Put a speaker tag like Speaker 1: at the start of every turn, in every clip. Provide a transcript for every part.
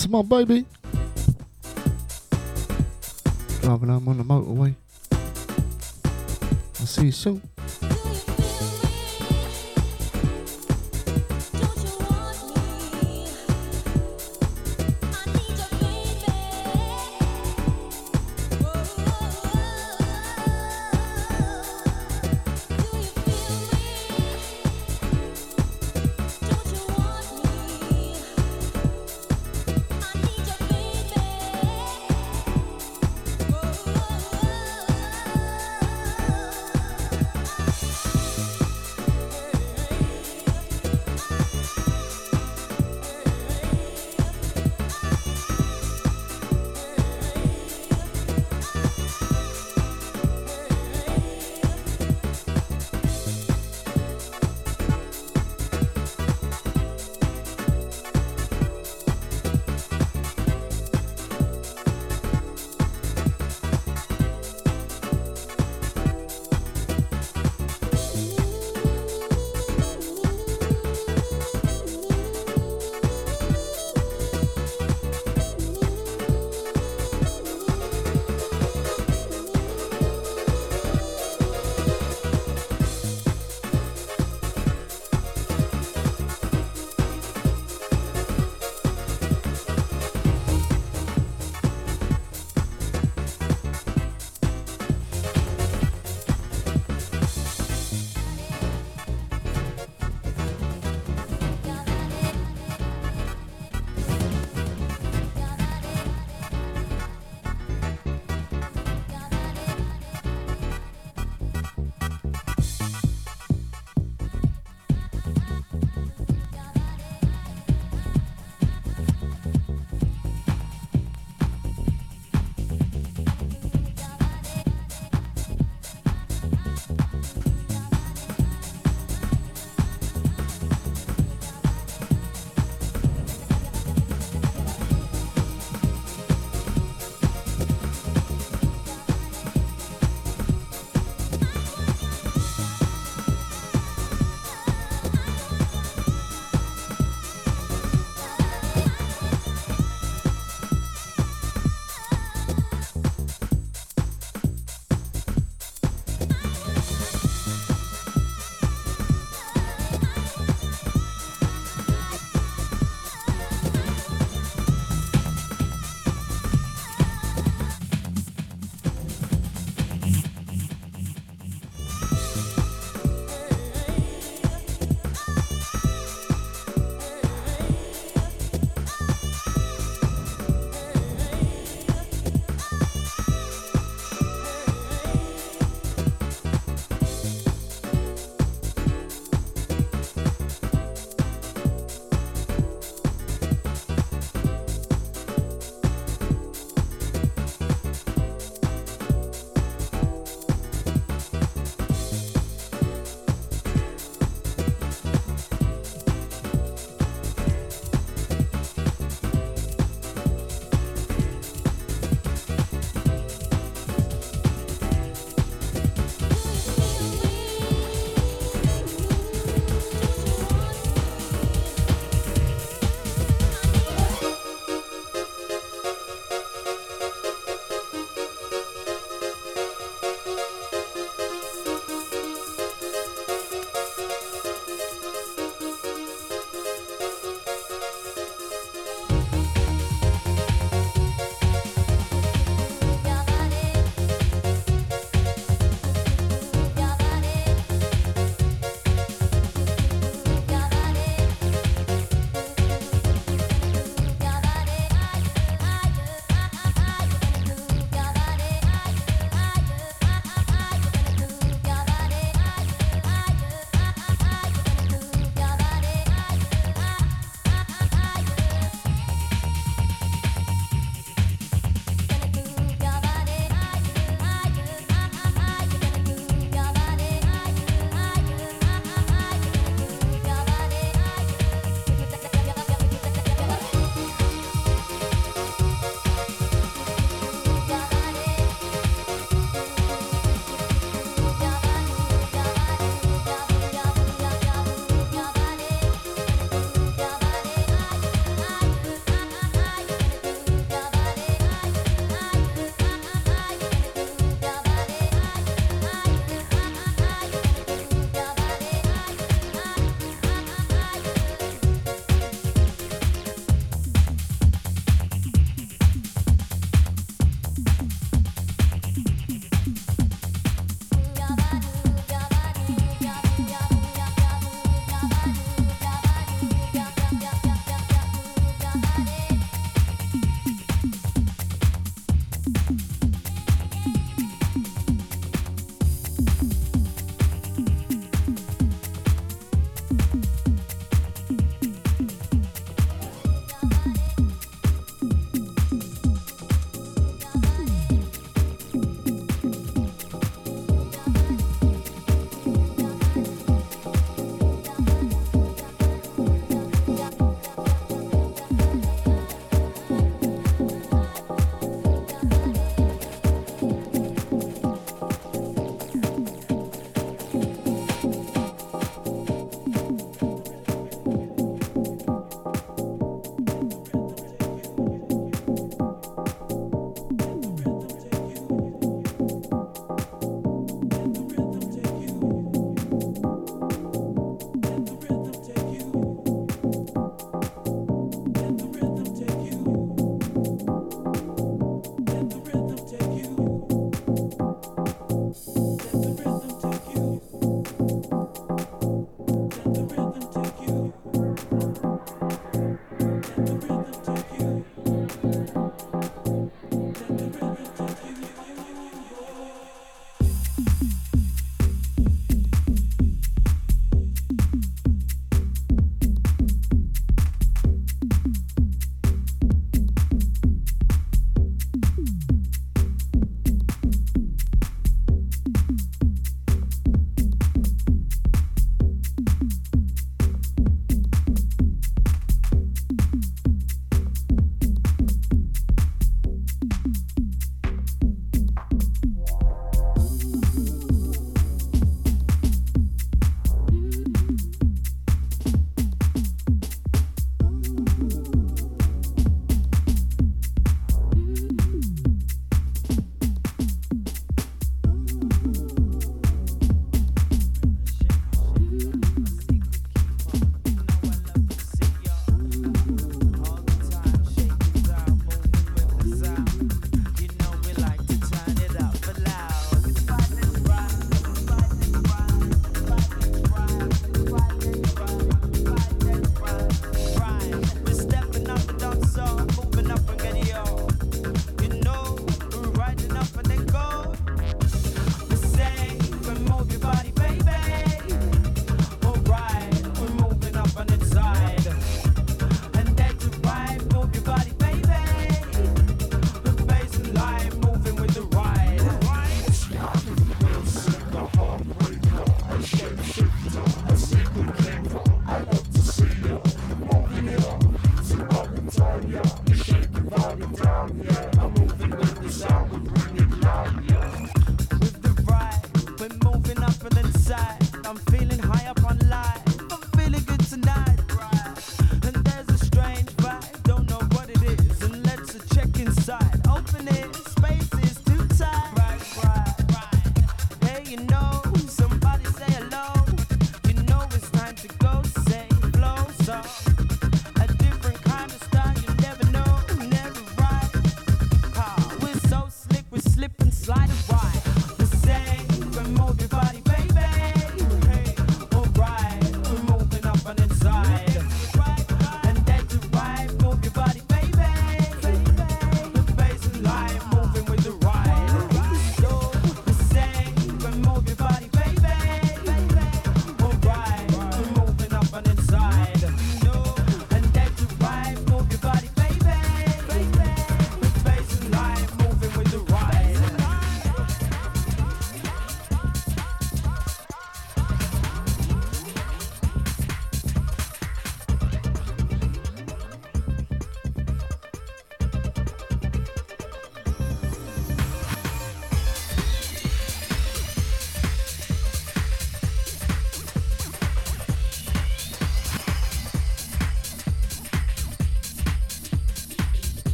Speaker 1: to my baby. Driving home on the motorway. I'll see you soon.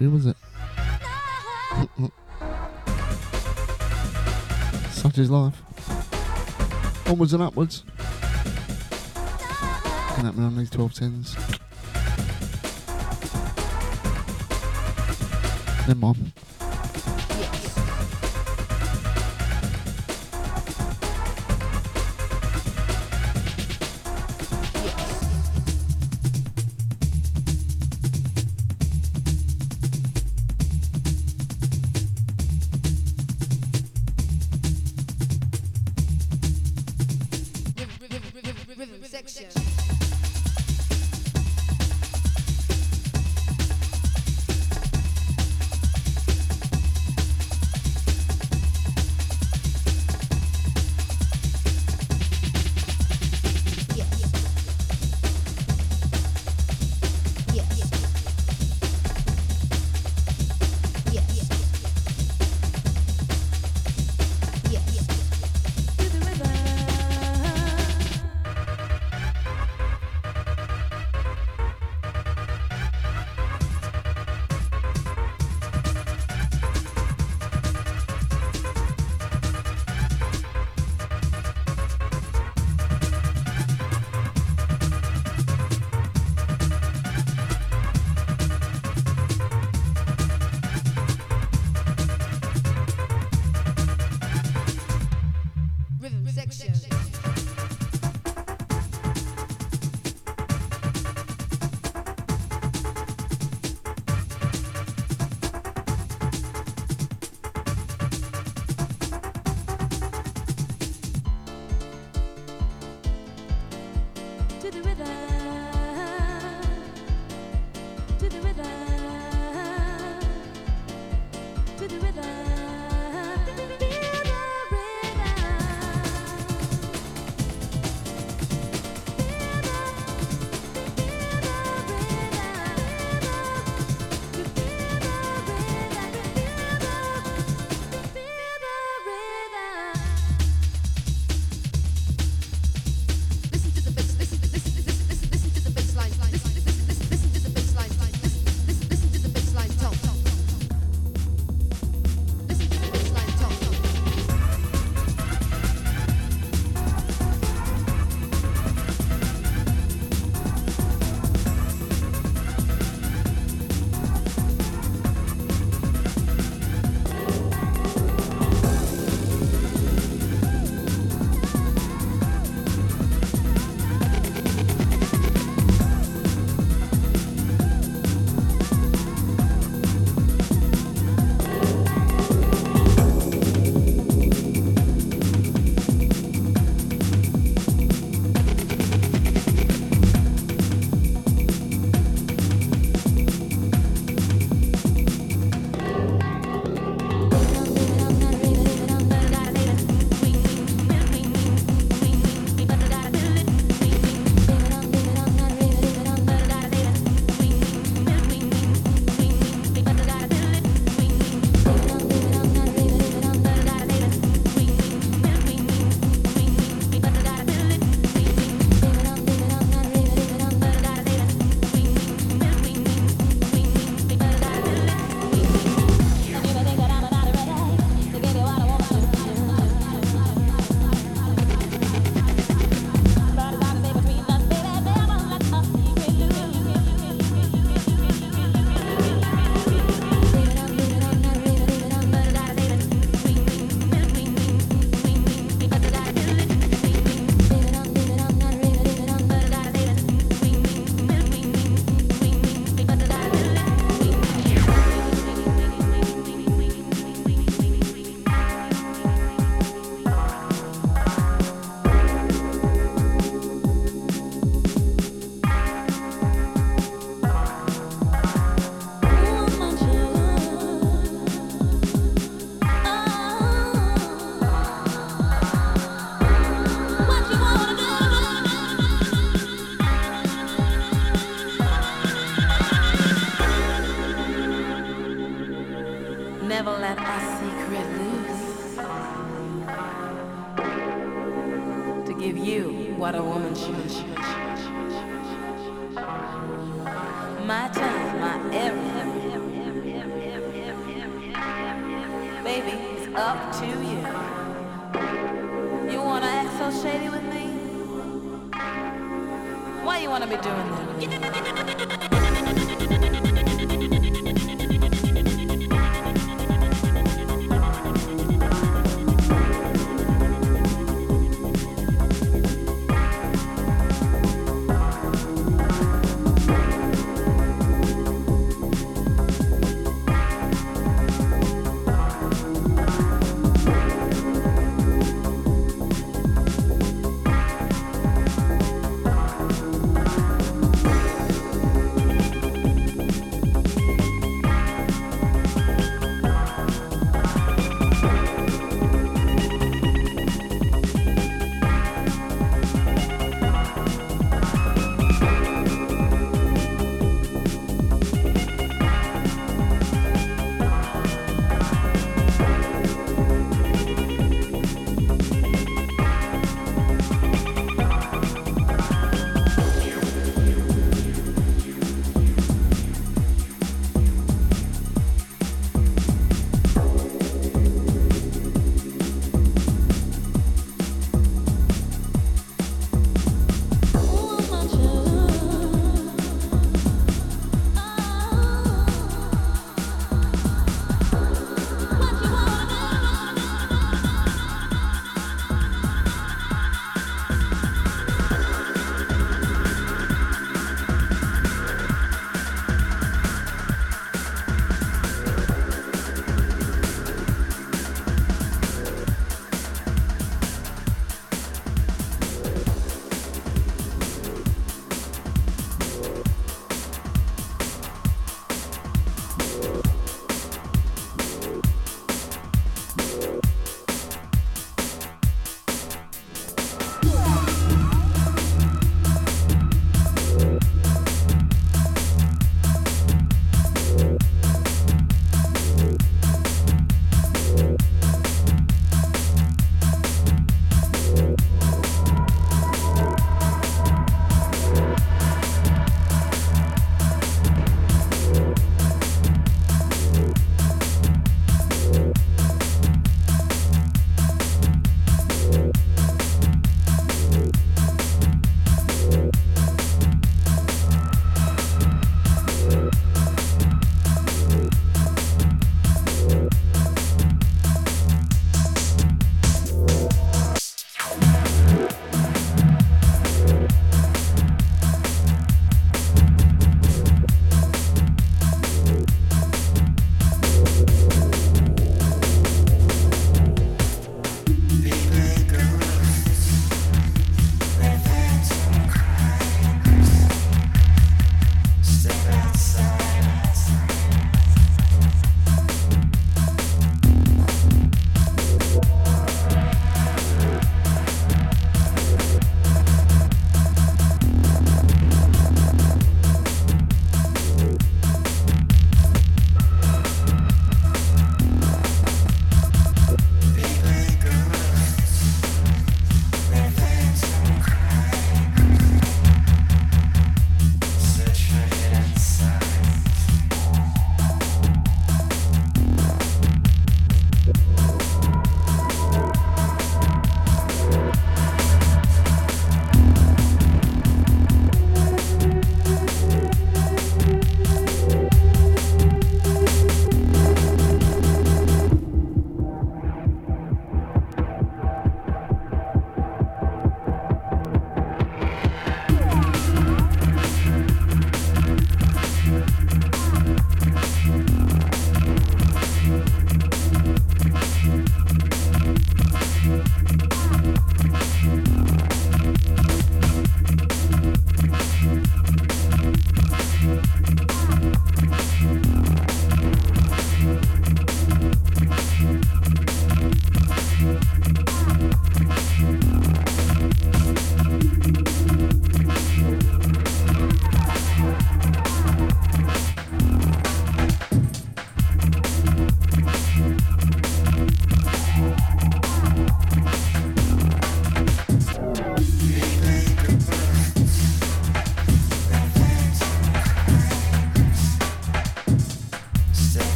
Speaker 1: Who was it? such is life. Onwards and upwards. Can happen on these 12 tens. Never.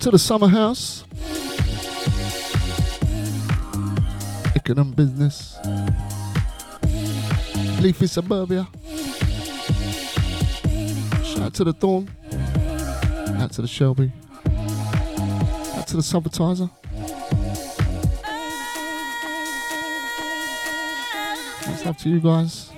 Speaker 2: To the
Speaker 3: summer house. Ickenham business. Leafy suburbia. Shout out to the Thorn. Out to the Shelby. Out to the Sabotizer. Much love to you guys.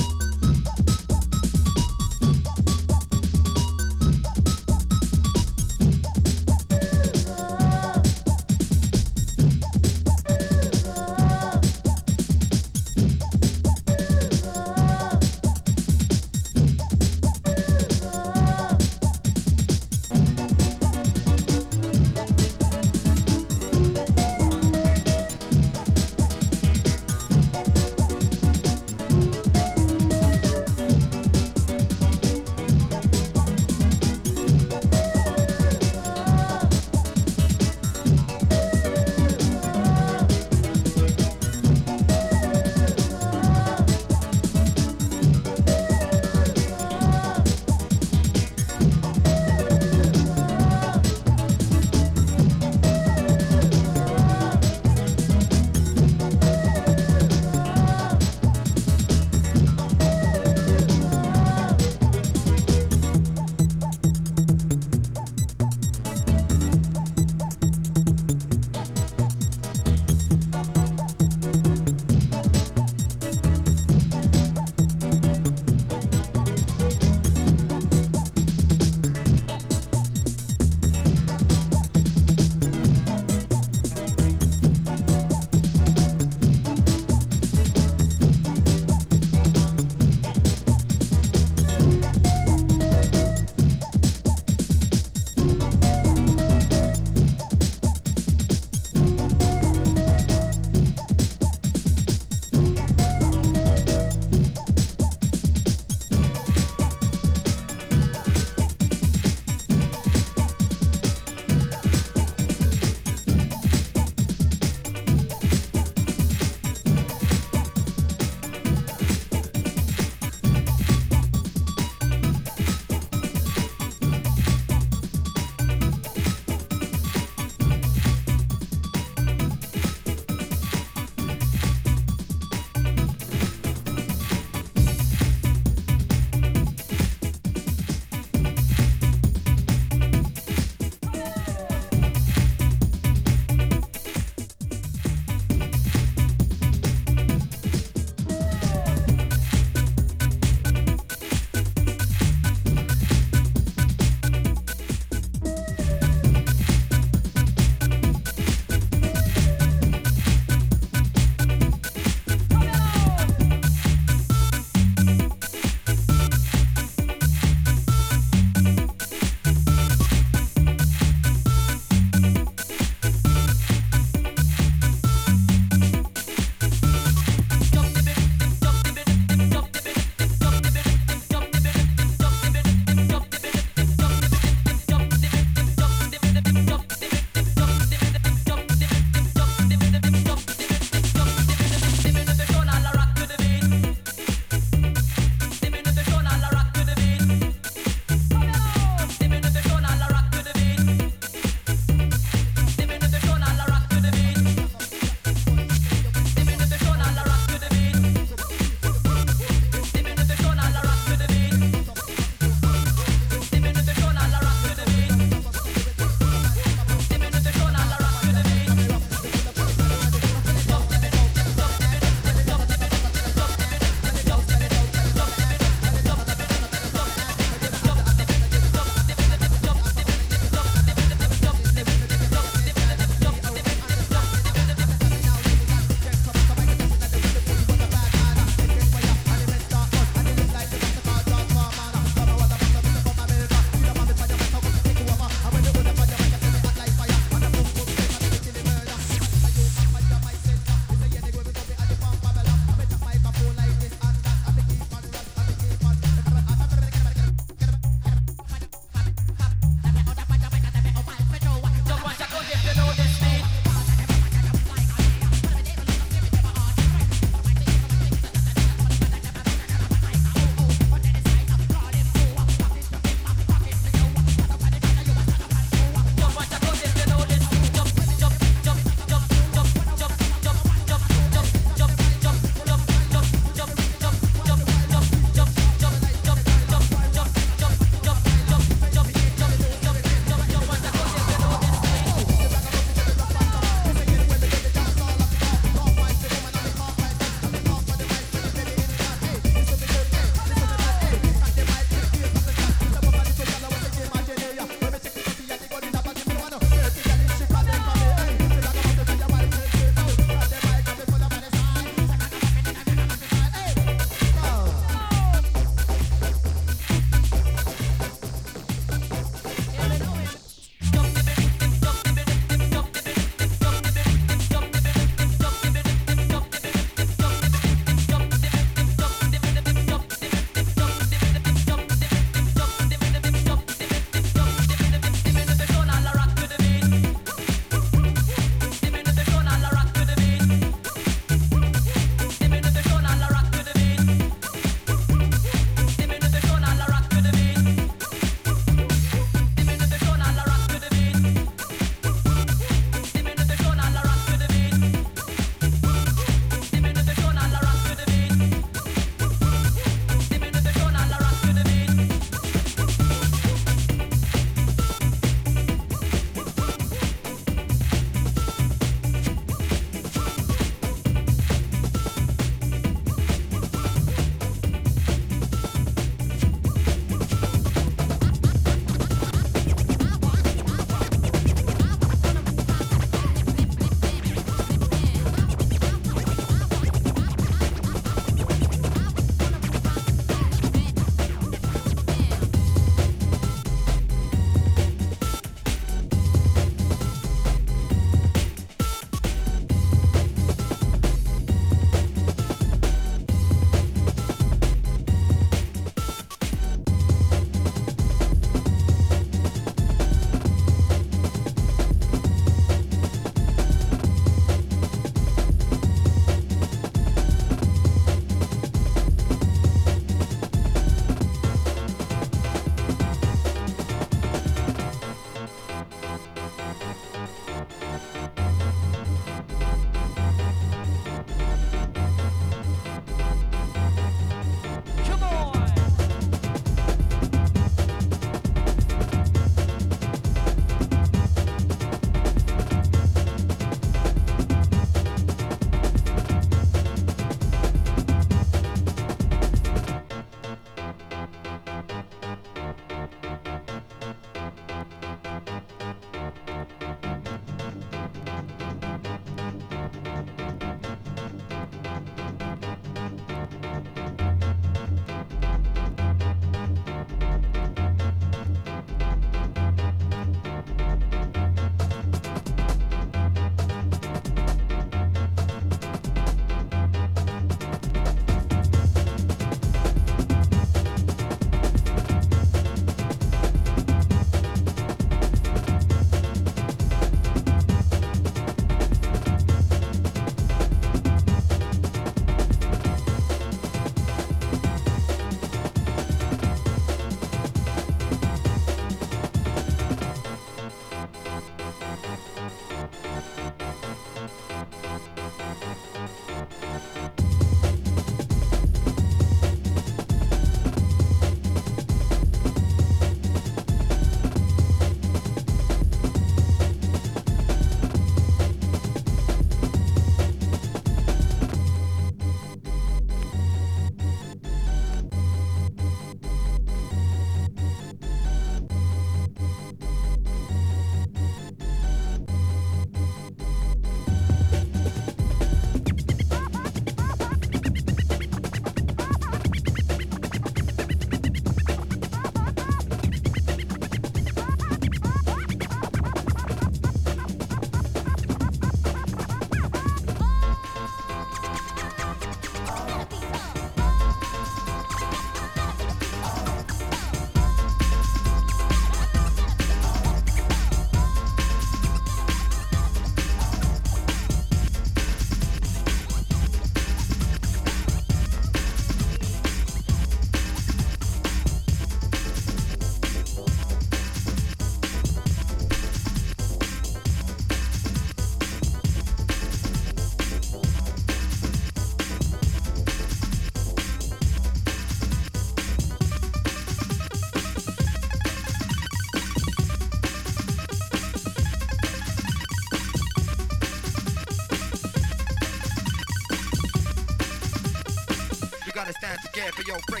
Speaker 4: Together for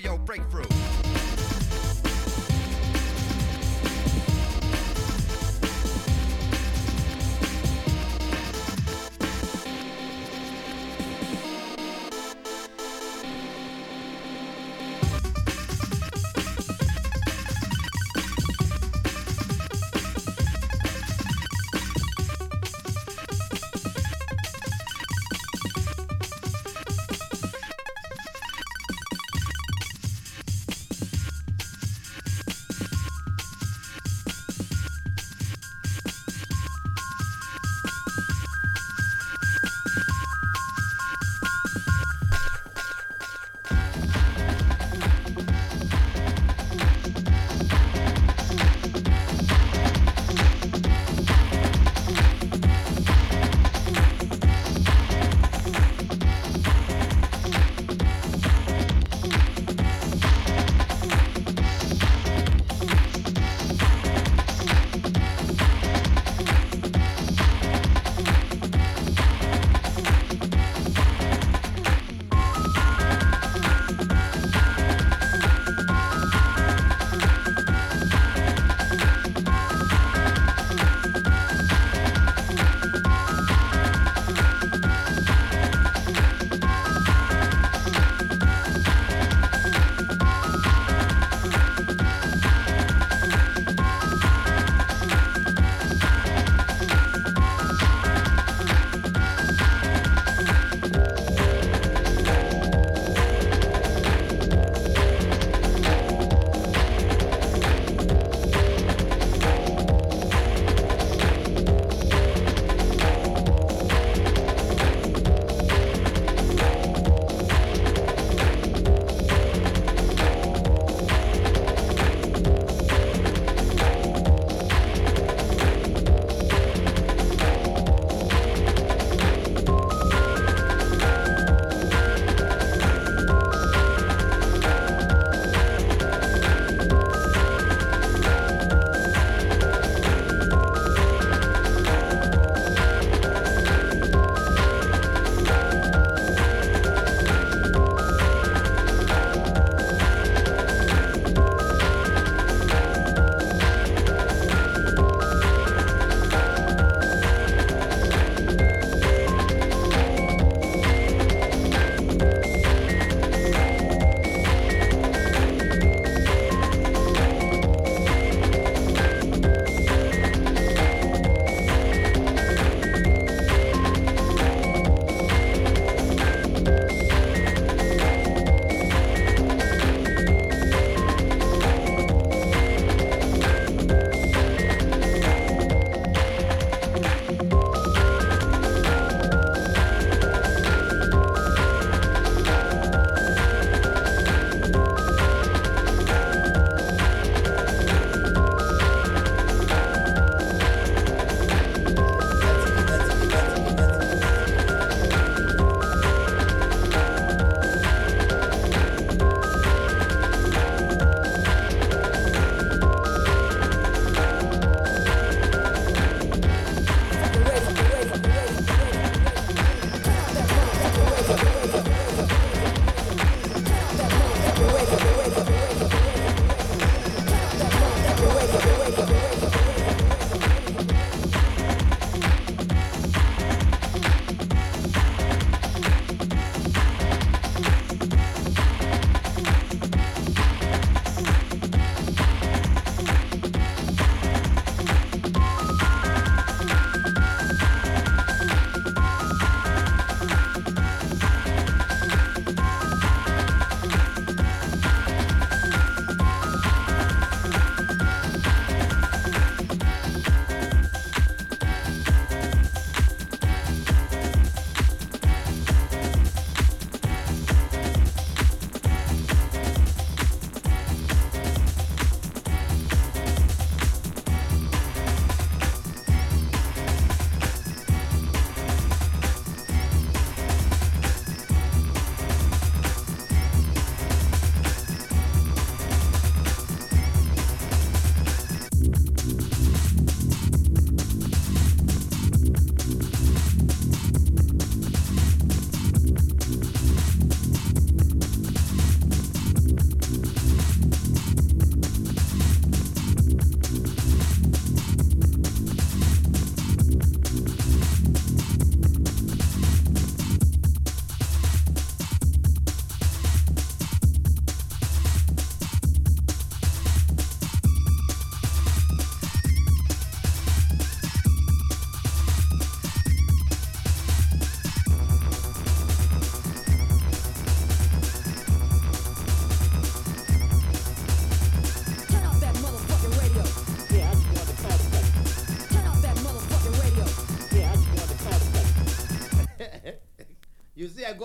Speaker 4: for your breakthrough.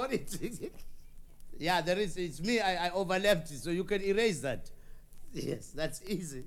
Speaker 5: sorry. yeah, there is. It's me. I, I overlapped it, so you can erase that. Yes, that's easy.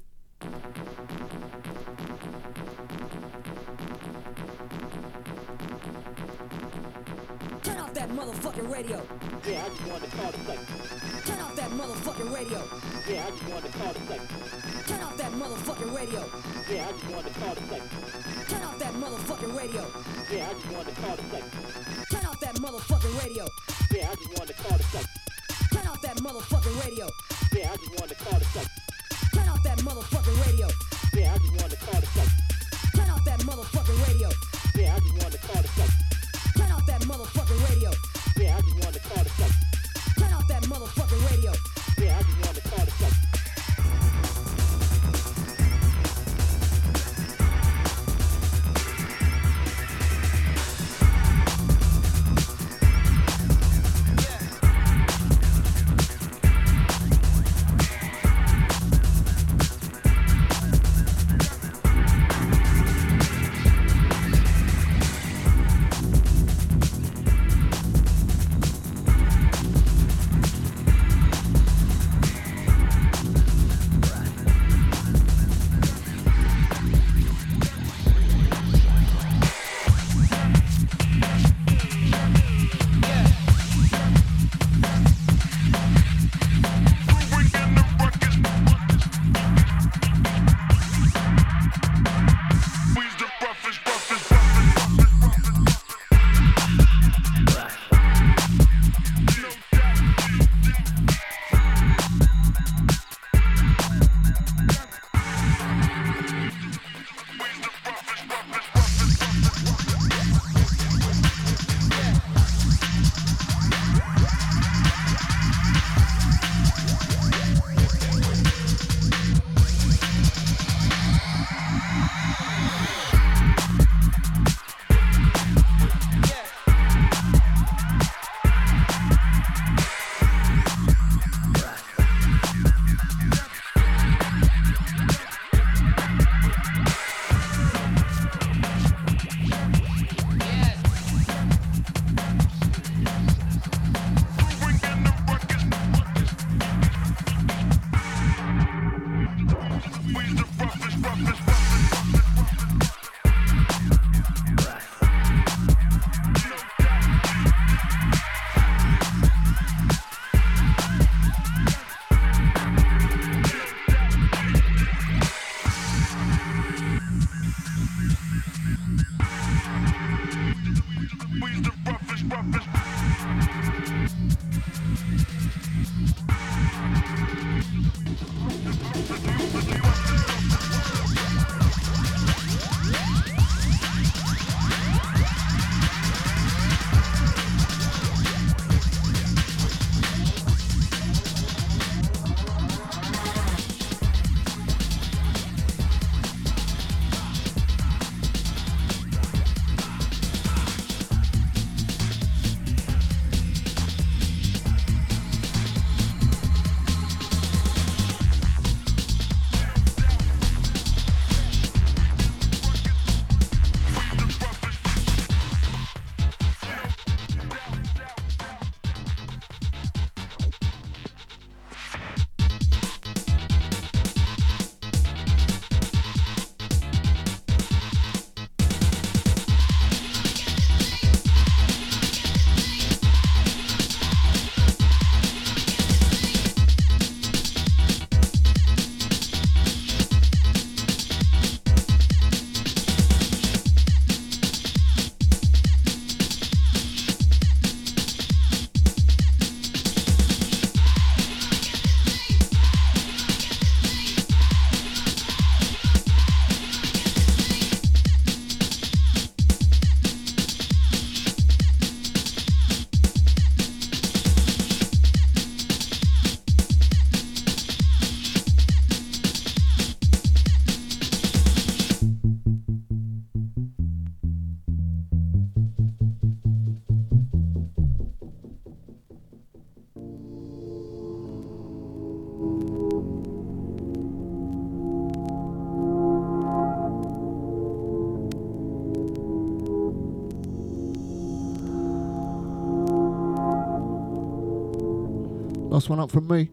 Speaker 6: One up from me.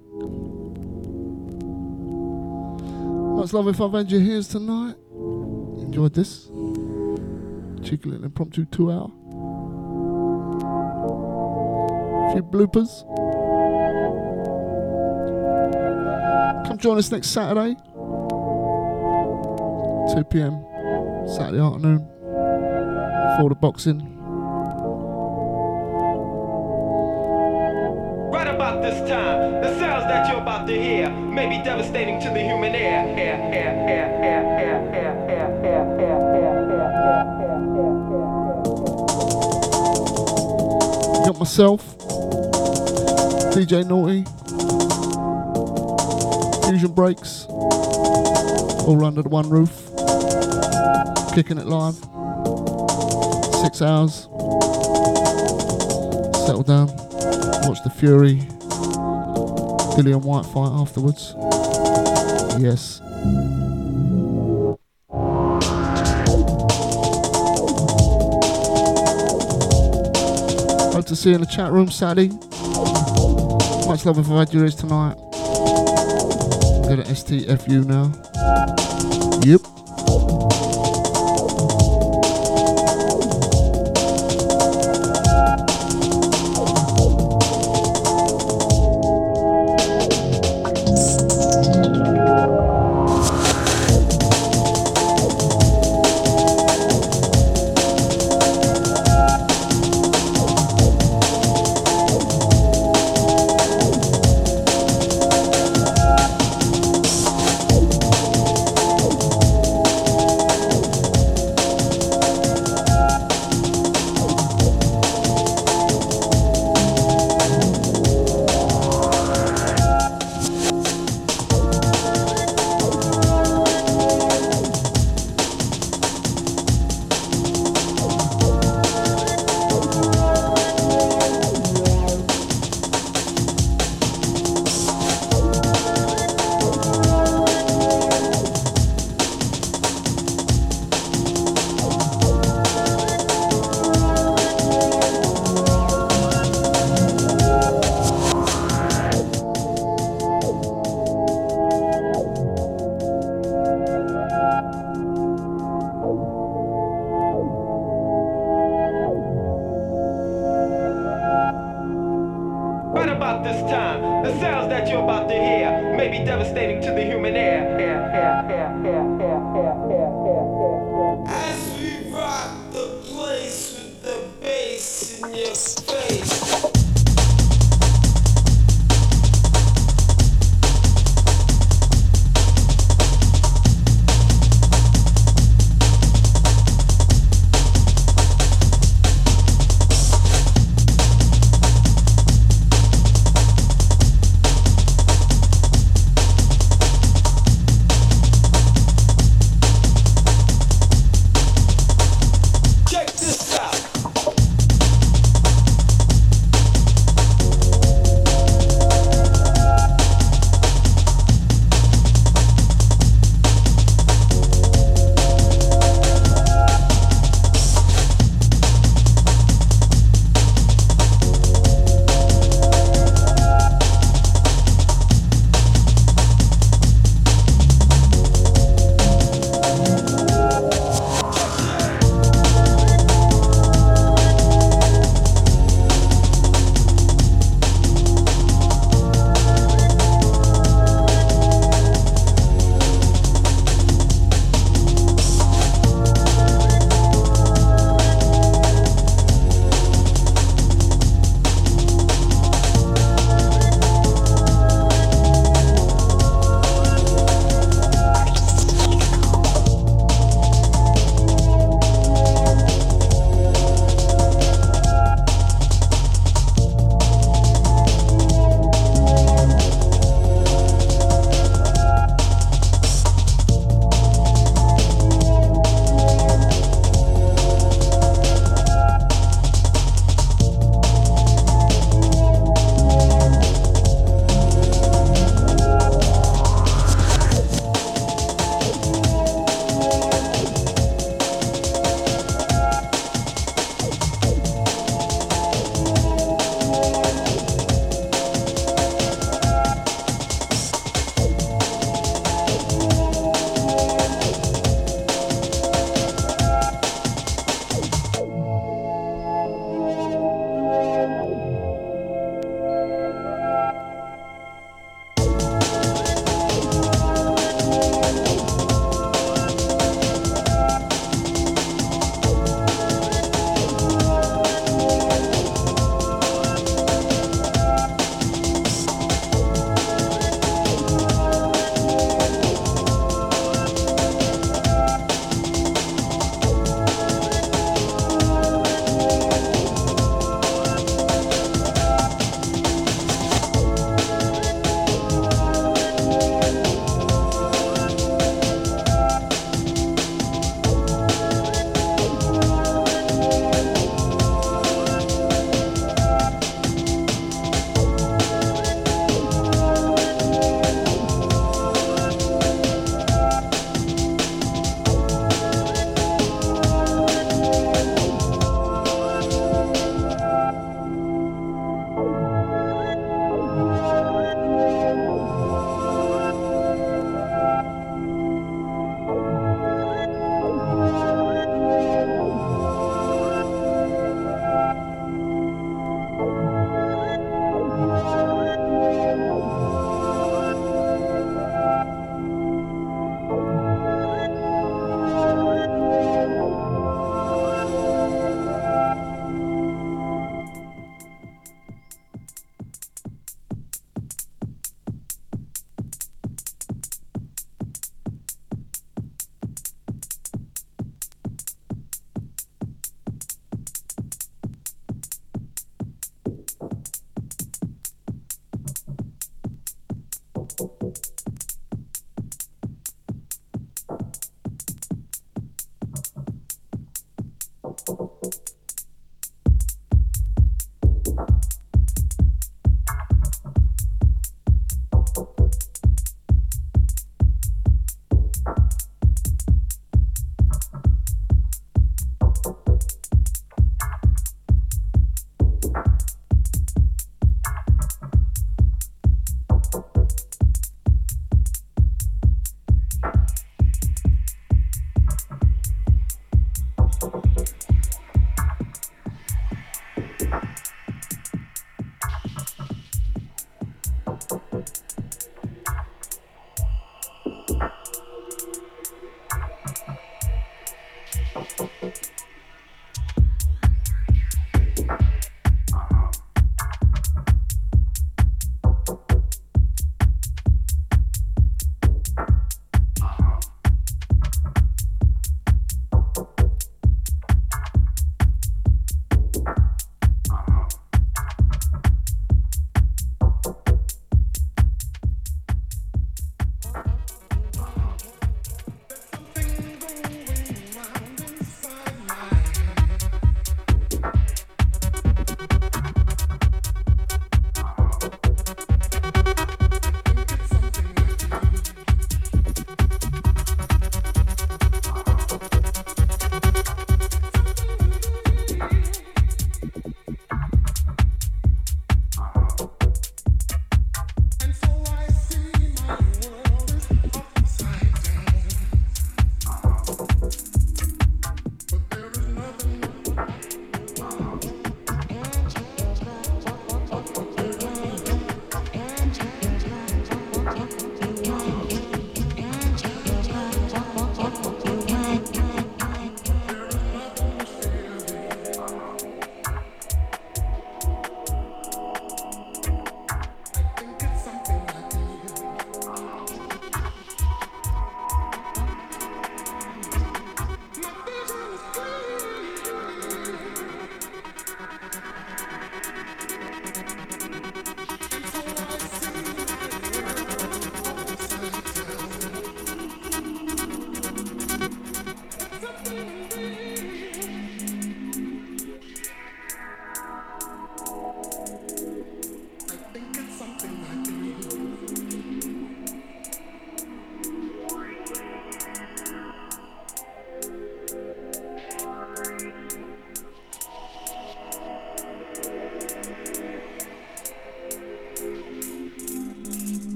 Speaker 6: Much love if I've had your ears tonight. Enjoyed this. Cheeky little impromptu two hour. A few bloopers. Come join us next Saturday. 2 pm. Saturday afternoon. For the boxing.
Speaker 7: This time, the sounds that you're about to hear may be devastating to the human ear. Air, air, air, air, air, air,
Speaker 6: Got myself, DJ Naughty, Fusion Breaks, all under the one roof, kicking it live, six hours, settle down, watch the Fury, Dillian Whyte fight afterwards. Yes. Hope to see you in the chat room Saturday. Much love if I've had ears tonight. Go to STFU now.
Speaker 8: Yes, face.